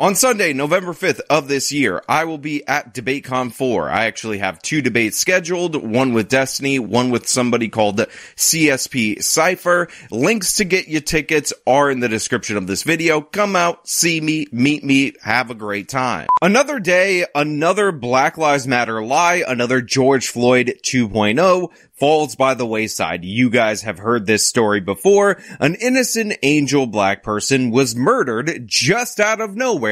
On Sunday, November 5th of this year, I will be at DebateCon 4. I actually have two debates scheduled, one with Destiny, one with somebody called CSP Cypher. Links to get your tickets are in the description of this video. Come out, see me, meet me, have a great time. Another day, another Black Lives Matter lie, another George Floyd 2.0 falls by the wayside. You guys have heard this story before. An innocent angel black person was murdered just out of nowhere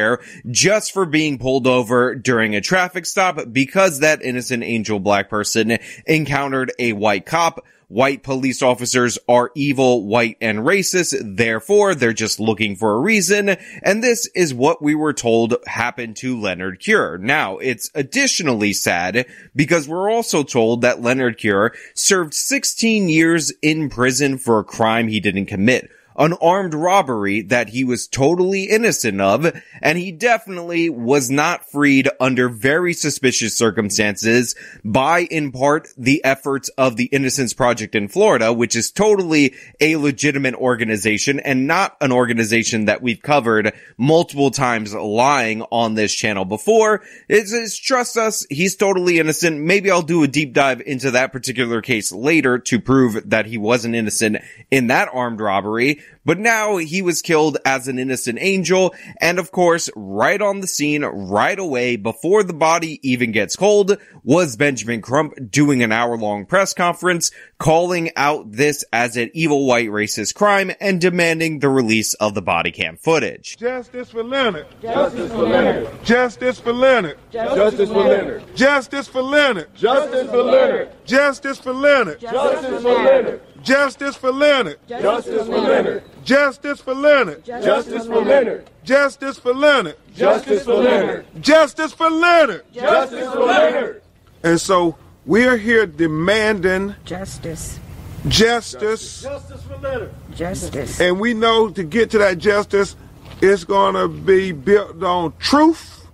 just for being pulled over during a traffic stop because that innocent angel black person encountered a white cop white police officers are evil, white, and racist. Therefore, they're just looking for a reason. And this is what we were told happened to Leonard Cure. Now, it's additionally sad because we're also told that Leonard Cure served 16 years in prison for a crime he didn't commit an armed robbery that he was totally innocent of, and he definitely was not freed under very suspicious circumstances by, in part, the efforts of the Innocence Project in Florida, which is totally a legitimate organization and not an organization that we've covered multiple times lying on this channel before. It's, it's trust us, he's totally innocent. Maybe I'll do a deep dive into that particular case later to prove that he wasn't innocent in that armed robbery. But now he was killed as an innocent angel. And of course, right on the scene, right away, before the body even gets cold, was Benjamin Crump doing an hour long press conference calling out this as an evil white racist crime and demanding the release of the body cam footage. Justice for Leonard. Justice for Leonard. Justice for Leonard. Justice for Leonard. Justice for Leonard. Justice for Leonard. Justice for Leonard. Justice for Leonard. Justice for Leonard. Justice for Leonard. Justice for Leonard. Justice for Leonard. Justice for Leonard. Justice for Leonard. Justice for Leonard. Justice for Leonard. And so we are here demanding Justice. justice. Justice for Leonard. Justice. And we know to get to that justice, it's going to be built on truth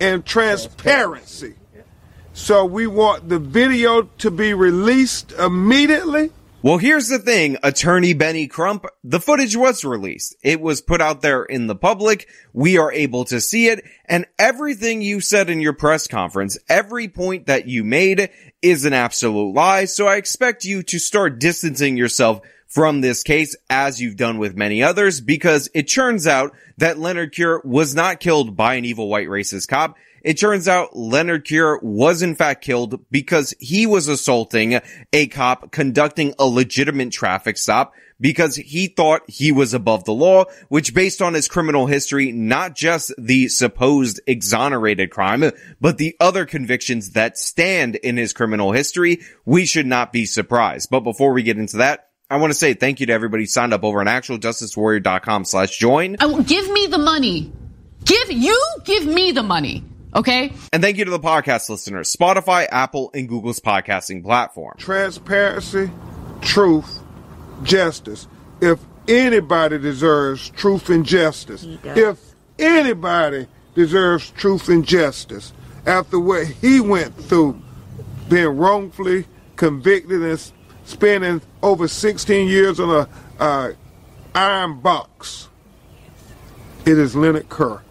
and transparency. So we want the video to be released immediately. Well, here's the thing, attorney Benny Crump, the footage was released. It was put out there in the public. We are able to see it and everything you said in your press conference, every point that you made is an absolute lie. So I expect you to start distancing yourself from this case as you've done with many others because it turns out that Leonard Cure was not killed by an evil white racist cop. It turns out Leonard Cure was in fact killed because he was assaulting a cop conducting a legitimate traffic stop because he thought he was above the law, which based on his criminal history, not just the supposed exonerated crime, but the other convictions that stand in his criminal history, we should not be surprised. But before we get into that, I want to say thank you to everybody signed up over on actualjusticewarrior.com slash join. I, give me the money. Give, you give me the money. Okay. And thank you to the podcast listeners, Spotify, Apple, and Google's podcasting platform. Transparency, truth, justice. If anybody deserves truth and justice, if anybody deserves truth and justice, after what he went through, being wrongfully convicted and spending over 16 years on a uh, iron box, it is Leonard Cure.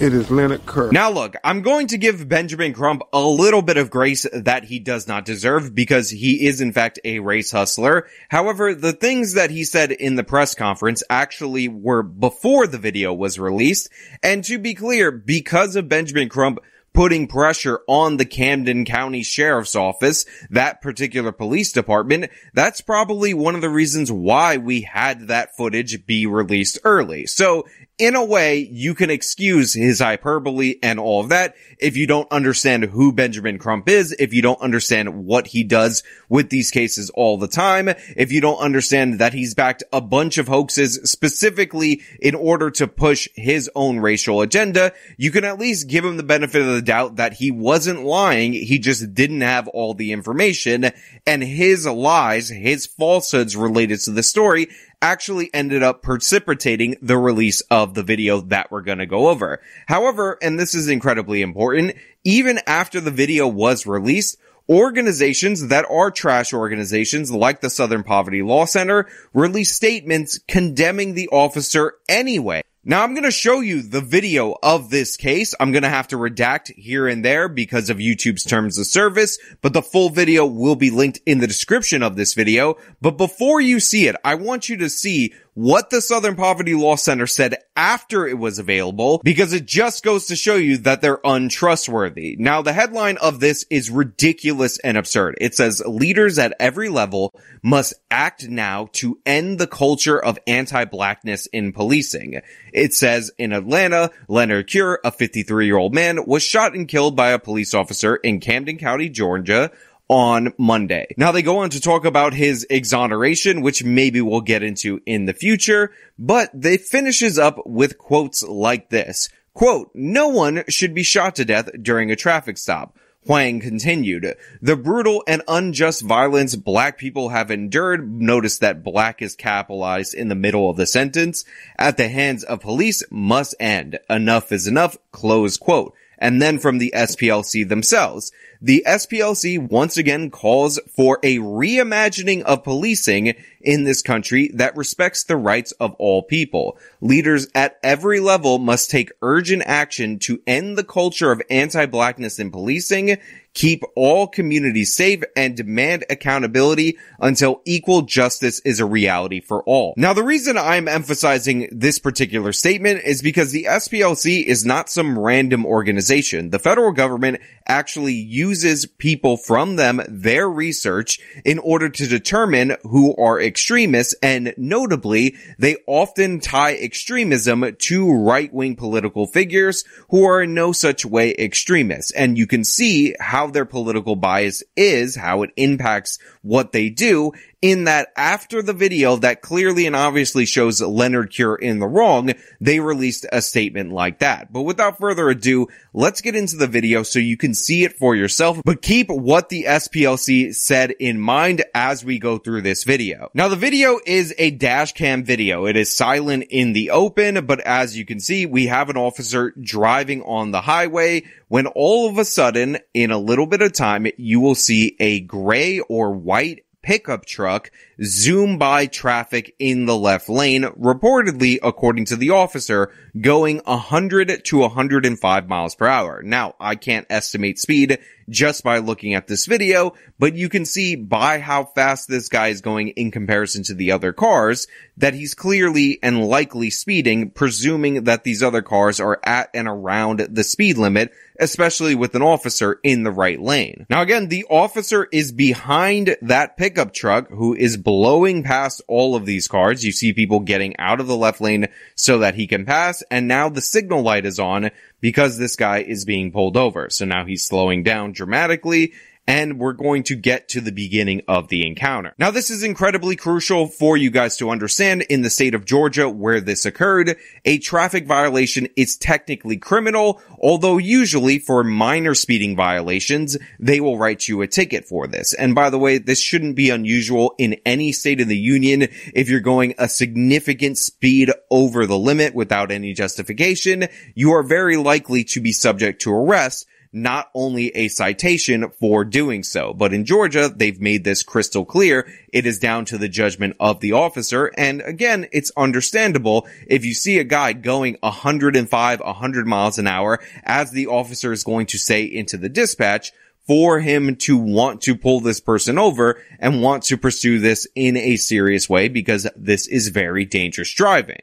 It is Leonard Cure. Now look, I'm going to give Benjamin Crump a little bit of grace that he does not deserve because he is in fact a race hustler. However, the things that he said in the press conference actually were before the video was released. And to be clear, because of Benjamin Crump putting pressure on the Camden County Sheriff's Office, that particular police department, that's probably one of the reasons why we had that footage be released early. So in a way, you can excuse his hyperbole and all of that if you don't understand who Benjamin Crump is, if you don't understand what he does with these cases all the time, if you don't understand that he's backed a bunch of hoaxes specifically in order to push his own racial agenda, you can at least give him the benefit of the doubt that he wasn't lying, he just didn't have all the information, and his lies, his falsehoods related to the story actually ended up precipitating the release of the video that we're going to go over. However, and this is incredibly important, even after the video was released, organizations that are trash organizations like the Southern Poverty Law Center released statements condemning the officer anyway. Now I'm going to show you the video of this case. I'm going to have to redact here and there because of YouTube's terms of service, but the full video will be linked in the description of this video. But before you see it, I want you to see what the Southern Poverty Law Center said after it was available because it just goes to show you that they're untrustworthy. Now, the headline of this is ridiculous and absurd. It says leaders at every level must act now to end the culture of anti-blackness in policing. It says in Atlanta, Leonard Cure, a 53 year old man, was shot and killed by a police officer in Camden County, Georgia on Monday. Now they go on to talk about his exoneration, which maybe we'll get into in the future, but they finishes up with quotes like this. Quote, no one should be shot to death during a traffic stop. Huang continued, the brutal and unjust violence black people have endured, notice that black is capitalized in the middle of the sentence, at the hands of police must end. Enough is enough, close quote. And then from the SPLC themselves, the SPLC once again calls for a reimagining of policing in this country that respects the rights of all people. Leaders at every level must take urgent action to end the culture of anti-blackness in policing, keep all communities safe, and demand accountability until equal justice is a reality for all. Now, the reason I'm emphasizing this particular statement is because the SPLC is not some random organization. The federal government actually uses people from them, their research, in order to determine who are extremists, and notably, they often tie extremism to right-wing political figures who are in no such way extremists. And you can see how their political bias is, how it impacts what they do in that after the video that clearly and obviously shows Leonard Cure in the wrong, they released a statement like that. But without further ado, let's get into the video so you can see it for yourself, but keep what the SPLC said in mind as we go through this video. Now the video is a dash cam video. It is silent in the open, but as you can see, we have an officer driving on the highway when all of a sudden, in a little bit of time, you will see a gray or white pickup truck zoom by traffic in the left lane, reportedly, according to the officer, going 100 to 105 miles per hour. Now, I can't estimate speed just by looking at this video, but you can see by how fast this guy is going in comparison to the other cars that he's clearly and likely speeding, presuming that these other cars are at and around the speed limit, especially with an officer in the right lane. Now again, the officer is behind that pickup truck who is blowing past all of these cars. You see people getting out of the left lane so that he can pass, and now the signal light is on because this guy is being pulled over. So now he's slowing down dramatically and we're going to get to the beginning of the encounter. Now, this is incredibly crucial for you guys to understand in the state of Georgia where this occurred. A traffic violation is technically criminal, although usually for minor speeding violations, they will write you a ticket for this. And by the way, this shouldn't be unusual in any state of the union if you're going a significant speed over the limit without any justification, you are very likely to be subject to arrest not only a citation for doing so. But in Georgia, they've made this crystal clear. It is down to the judgment of the officer. And again, it's understandable if you see a guy going 105, 100 miles an hour, as the officer is going to say into the dispatch, for him to want to pull this person over and want to pursue this in a serious way because this is very dangerous driving.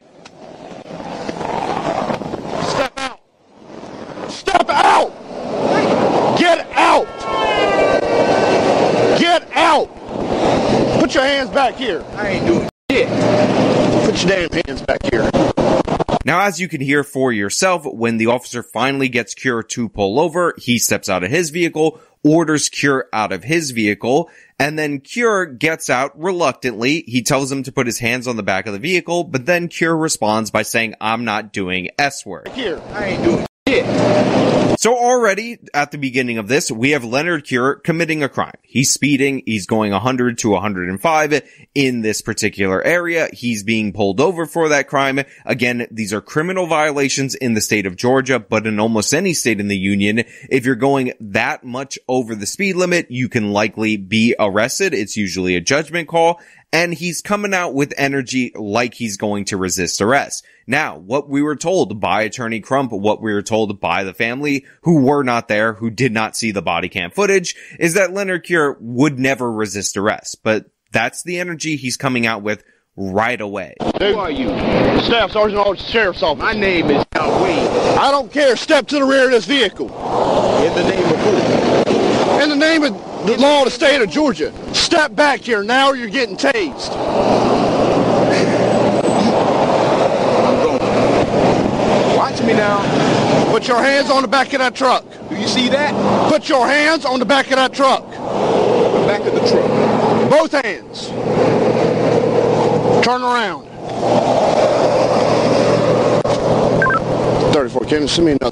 Step out! Step out! Get out! Get out! Put your hands back here. I ain't doing shit. Put your damn hands back here. Now, as you can hear for yourself, when the officer finally gets Cure to pull over, he steps out of his vehicle, orders Cure out of his vehicle, and then Cure gets out reluctantly. He tells him to put his hands on the back of the vehicle, but then Cure responds by saying, I'm not doing S word. Here, I ain't doing shit. So already at the beginning of this, we have Leonard Cure committing a crime. He's speeding. He's going 100 to 105 in this particular area. He's being pulled over for that crime. Again, these are criminal violations in the state of Georgia, but in almost any state in the union, if you're going that much over the speed limit, you can likely be arrested. It's usually a judgment call and he's coming out with energy like he's going to resist arrest. Now, what we were told by attorney Crump, what we were told by the family who were not there, who did not see the body cam footage, is that Leonard Cure would never resist arrest. But that's the energy he's coming out with right away. Who are you? Staff Sergeant of the Sheriff's Office. My name is Al Wade. I don't care. Step to the rear of this vehicle. In the name of who? In the name of the law of the state of Georgia. Step back here now or you're getting tased. Watch me now. Put your hands on the back of that truck. Do you see that? Put your hands on the back of that truck. The back of the truck. Both hands. Turn around. 34, can you send me another?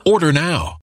Order now.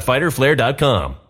www.fighterflare.com.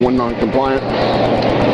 One non-compliant. Of unit route 30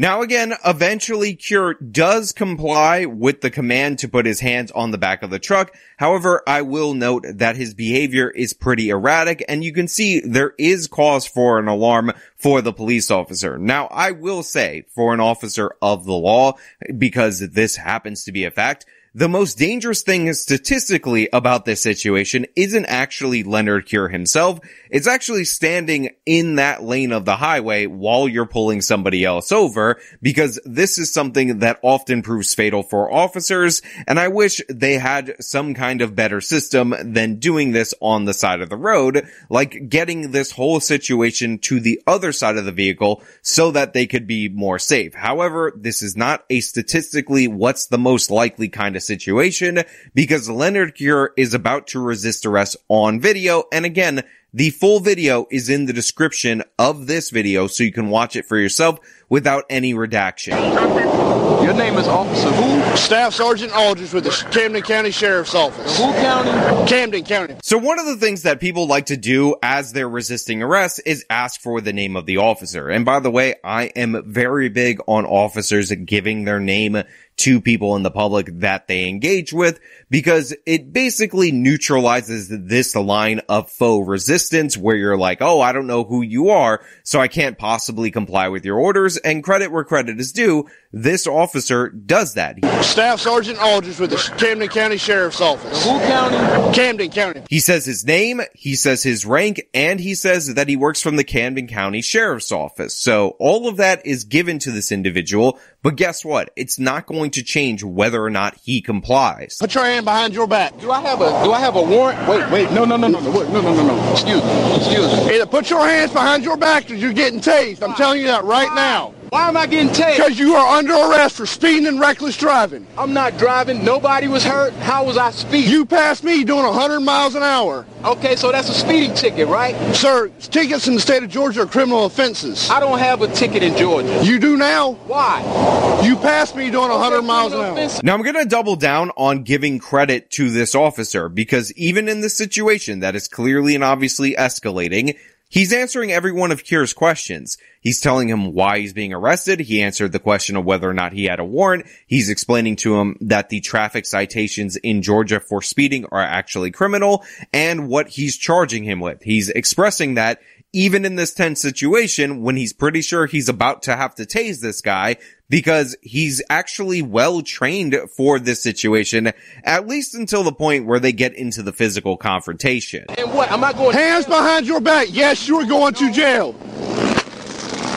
Now again, eventually Cure does comply with the command to put his hands on the back of the truck. However, I will note that his behavior is pretty erratic and you can see there is cause for an alarm for the police officer. Now, I will say for an officer of the law, because this happens to be a fact, the most dangerous thing statistically about this situation isn't actually Leonard Cure himself. It's actually standing in that lane of the highway while you're pulling somebody else over because this is something that often proves fatal for officers. And I wish they had some kind of better system than doing this on the side of the road, like getting this whole situation to the other side of the vehicle so that they could be more safe. However, this is not a statistically what's the most likely kind of situation because Leonard Cure is about to resist arrest on video. And again, the full video is in the description of this video so you can watch it for yourself without any redaction. Your name is Officer who? Staff Sergeant Aldridge with the Camden County Sheriff's Office. Who county? Camden County. So one of the things that people like to do as they're resisting arrest is ask for the name of the officer. And by the way, I am very big on officers giving their name to people in the public that they engage with because it basically neutralizes this line of faux resistance where you're like, Oh, I don't know who you are. So I can't possibly comply with your orders and credit where credit is due. This officer does that. Staff Sergeant Aldridge with the Camden County Sheriff's Office. Who county? Camden County. He says his name, he says his rank, and he says that he works from the Camden County Sheriff's Office. So all of that is given to this individual, but guess what? It's not going to change whether or not he complies. Put your hand behind your back. Do I have a do I have a warrant? Wait, wait, no, no, no, no, no, wait, no, no, no, no. Excuse me, excuse me. Either put your hands behind your back or you're getting tased. I'm telling you that right now. Why am I getting tased? Because you are under arrest for speeding and reckless driving. I'm not driving. Nobody was hurt. How was I speeding? You passed me doing 100 miles an hour. Okay, so that's a speeding ticket, right? Sir, tickets in the state of Georgia are criminal offenses. I don't have a ticket in Georgia. You do now? Why? You passed me doing 100 miles an hour. Now I'm going to double down on giving credit to this officer because even in this situation that is clearly and obviously escalating, He's answering every one of Cure's questions. He's telling him why he's being arrested. He answered the question of whether or not he had a warrant. He's explaining to him that the traffic citations in Georgia for speeding are actually criminal and what he's charging him with. He's expressing that even in this tense situation when he's pretty sure he's about to have to tase this guy because he's actually well trained for this situation, at least until the point where they get into the physical confrontation. And what? Am I going Hands behind your back. Yes, you're going to jail.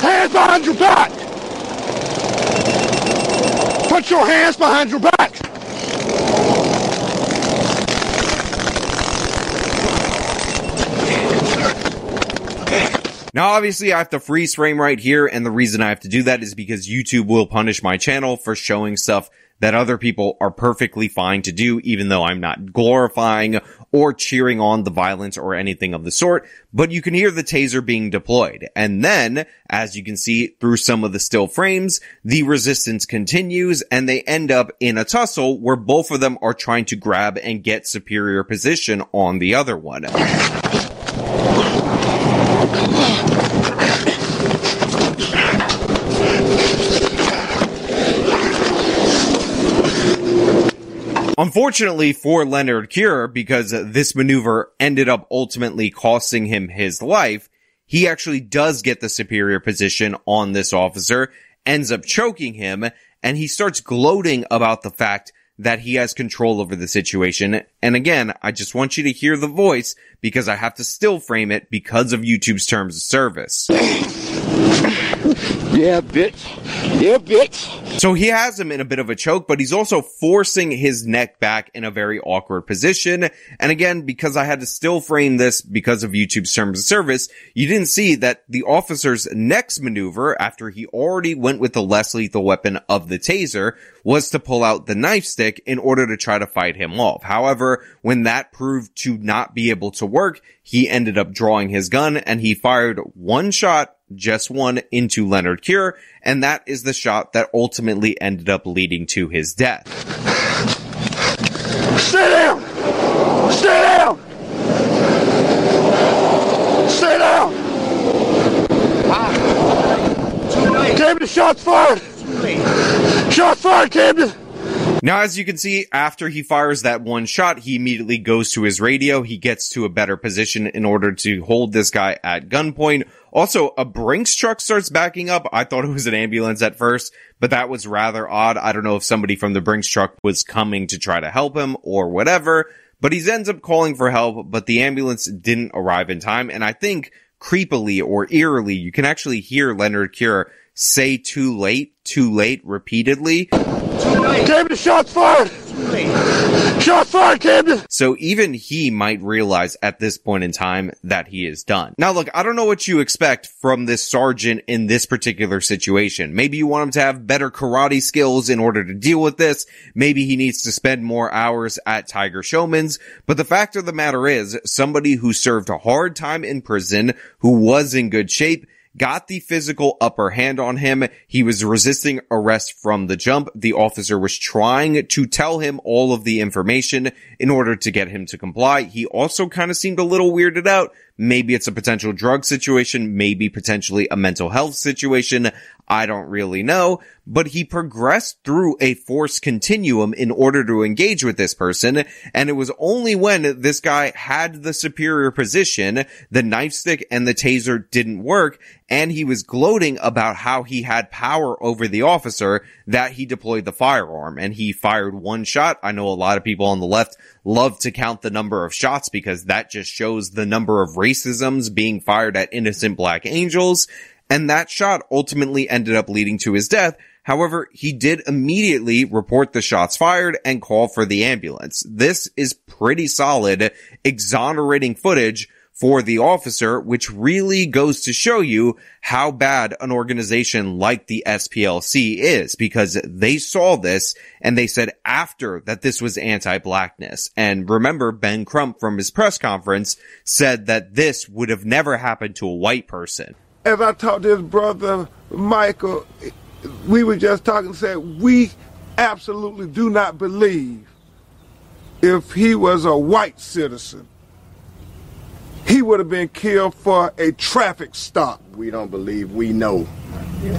Hands behind your back. Put your hands behind your back. Now, obviously, I have to freeze frame right here, and the reason I have to do that is because YouTube will punish my channel for showing stuff that other people are perfectly fine to do, even though I'm not glorifying or cheering on the violence or anything of the sort. But you can hear the taser being deployed. And then, as you can see through some of the still frames, the resistance continues and they end up in a tussle where both of them are trying to grab and get superior position on the other one. Unfortunately for Leonard Cure, because this maneuver ended up ultimately costing him his life, he actually does get the superior position on this officer, ends up choking him, and he starts gloating about the fact that he has control over the situation. And again, I just want you to hear the voice because I have to still frame it because of YouTube's terms of service. Yeah, bitch. Yeah, bitch. So he has him in a bit of a choke, but he's also forcing his neck back in a very awkward position. And again, because I had to still frame this because of YouTube's terms of service, you didn't see that the officer's next maneuver after he already went with the less lethal weapon of the taser was to pull out the nightstick in order to try to fight him off. However, when that proved to not be able to work, he ended up drawing his gun and he fired one shot just one into Leonard Cure, and that is the shot that ultimately ended up leading to his death. Sit down! Sit down! Sit down! To show shots fired! Shots fired, Camden! Now, as you can see, after he fires that one shot, he immediately goes to his radio. He gets to a better position in order to hold this guy at gunpoint. Also, a Brinks truck starts backing up. I thought it was an ambulance at first, but that was rather odd. I don't know if somebody from the Brinks truck was coming to try to help him or whatever, but he ends up calling for help, but the ambulance didn't arrive in time. And I think creepily or eerily, you can actually hear Leonard Cure say too late, too late repeatedly. Camden, shots fired! Shots fired, Camden! So even he might realize at this point in time that he is done. Now look, I don't know what you expect from this sergeant in this particular situation. Maybe you want him to have better karate skills in order to deal with this. Maybe he needs to spend more hours at Tiger Schulmann's. But the fact of the matter is, somebody who served a hard time in prison, who was in good shape, got the physical upper hand on him. He was resisting arrest from the jump. The officer was trying to tell him all of the information in order to get him to comply. He also kind of seemed a little weirded out. Maybe it's a potential drug situation, maybe potentially a mental health situation. I don't really know, but he progressed through a force continuum in order to engage with this person. And it was only when this guy had the superior position, the nightstick and the taser didn't work. And he was gloating about how he had power over the officer that he deployed the firearm and he fired one shot. I know a lot of people on the left love to count the number of shots because that just shows the number of racisms being fired at innocent black angels. And that shot ultimately ended up leading to his death. However, he did immediately report the shots fired and call for the ambulance. This is pretty solid, exonerating footage for the officer, which really goes to show you how bad an organization like the SPLC is because they saw this and they said after that this was anti-blackness. And remember, Ben Crump from his press conference said that this would have never happened to a white person. As I talked to his brother, Michael, we were just talking, said, we absolutely do not believe if he was a white citizen he would have been killed for a traffic stop. We don't believe, we know.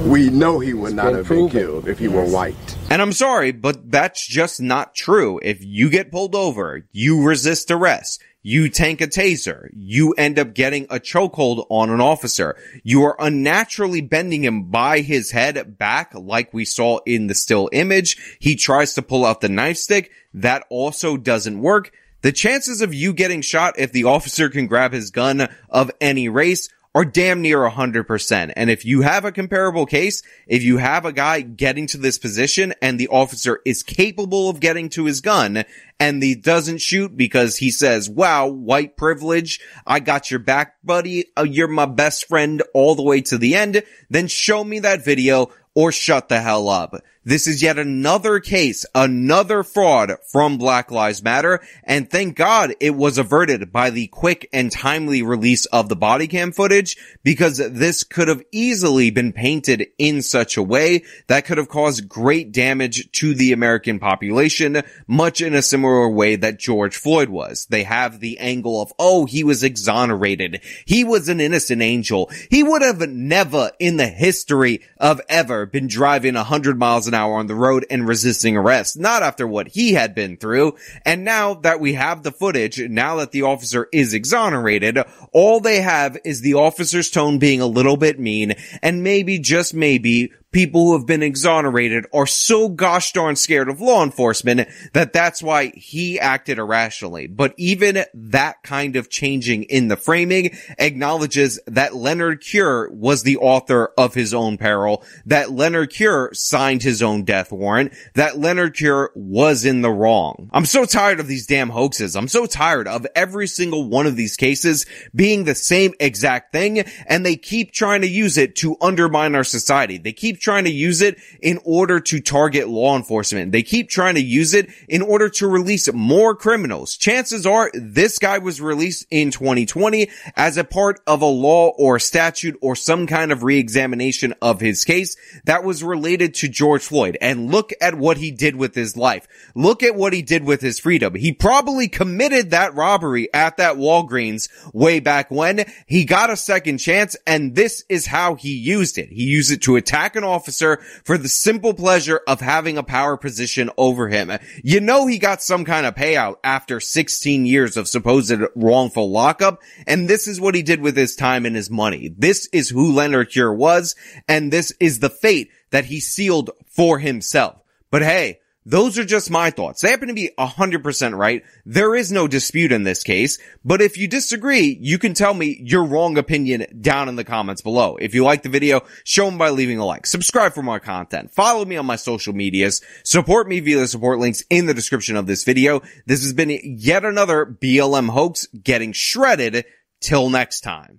We know he would not have been killed if he were white. And I'm sorry, but that's just not true. If you get pulled over, you resist arrest, you tank a taser, you end up getting a chokehold on an officer, you are unnaturally bending him by his head back like we saw in the still image. He tries to pull out the nightstick. That also doesn't work. The chances of you getting shot if the officer can grab his gun of any race are damn near 100%. And if you have a comparable case, if you have a guy getting to this position and the officer is capable of getting to his gun and he doesn't shoot because he says, wow, white privilege, I got your back, buddy, uh, you're my best friend all the way to the end, then show me that video or shut the hell up. This is yet another case, another fraud from Black Lives Matter, and thank God it was averted by the quick and timely release of the body cam footage, because this could have easily been painted in such a way that could have caused great damage to the American population, much in a similar way that George Floyd was. They have the angle of, oh, he was exonerated. He was an innocent angel. He would have never in the history of ever been driving a hundred miles an hour on the road and resisting arrest. Not after what he had been through. And now that we have the footage, now that the officer is exonerated, all they have is the officer's tone being a little bit mean and maybe just maybe people who have been exonerated are so gosh darn scared of law enforcement that that's why he acted irrationally. But even that kind of changing in the framing acknowledges that Leonard Cure was the author of his own peril, that Leonard Cure signed his own death warrant, that Leonard Cure was in the wrong. I'm so tired of these damn hoaxes. I'm so tired of every single one of these cases being the same exact thing and they keep trying to use it to undermine our society. They keep trying to use it in order to target law enforcement. They keep trying to use it in order to release more criminals. Chances are this guy was released in 2020 as a part of a law or statute or some kind of re-examination of his case that was related to George Floyd. And look at what he did with his life. Look at what he did with his freedom. He probably committed that robbery at that Walgreens way back when he got a second chance and this is how he used it. He used it to attack an officer for the simple pleasure of having a power position over him. You know he got some kind of payout after 16 years of supposed wrongful lockup, and this is what he did with his time and his money. This is who Leonard Cure was, and this is the fate that he sealed for himself. But hey, those are just my thoughts. They happen to be 100% right. There is no dispute in this case, but if you disagree, you can tell me your wrong opinion down in the comments below. If you like the video, show them by leaving a like. Subscribe for more content. Follow me on my social medias. Support me via the support links in the description of this video. This has been yet another BLM hoax getting shredded. Till next time.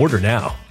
Order now.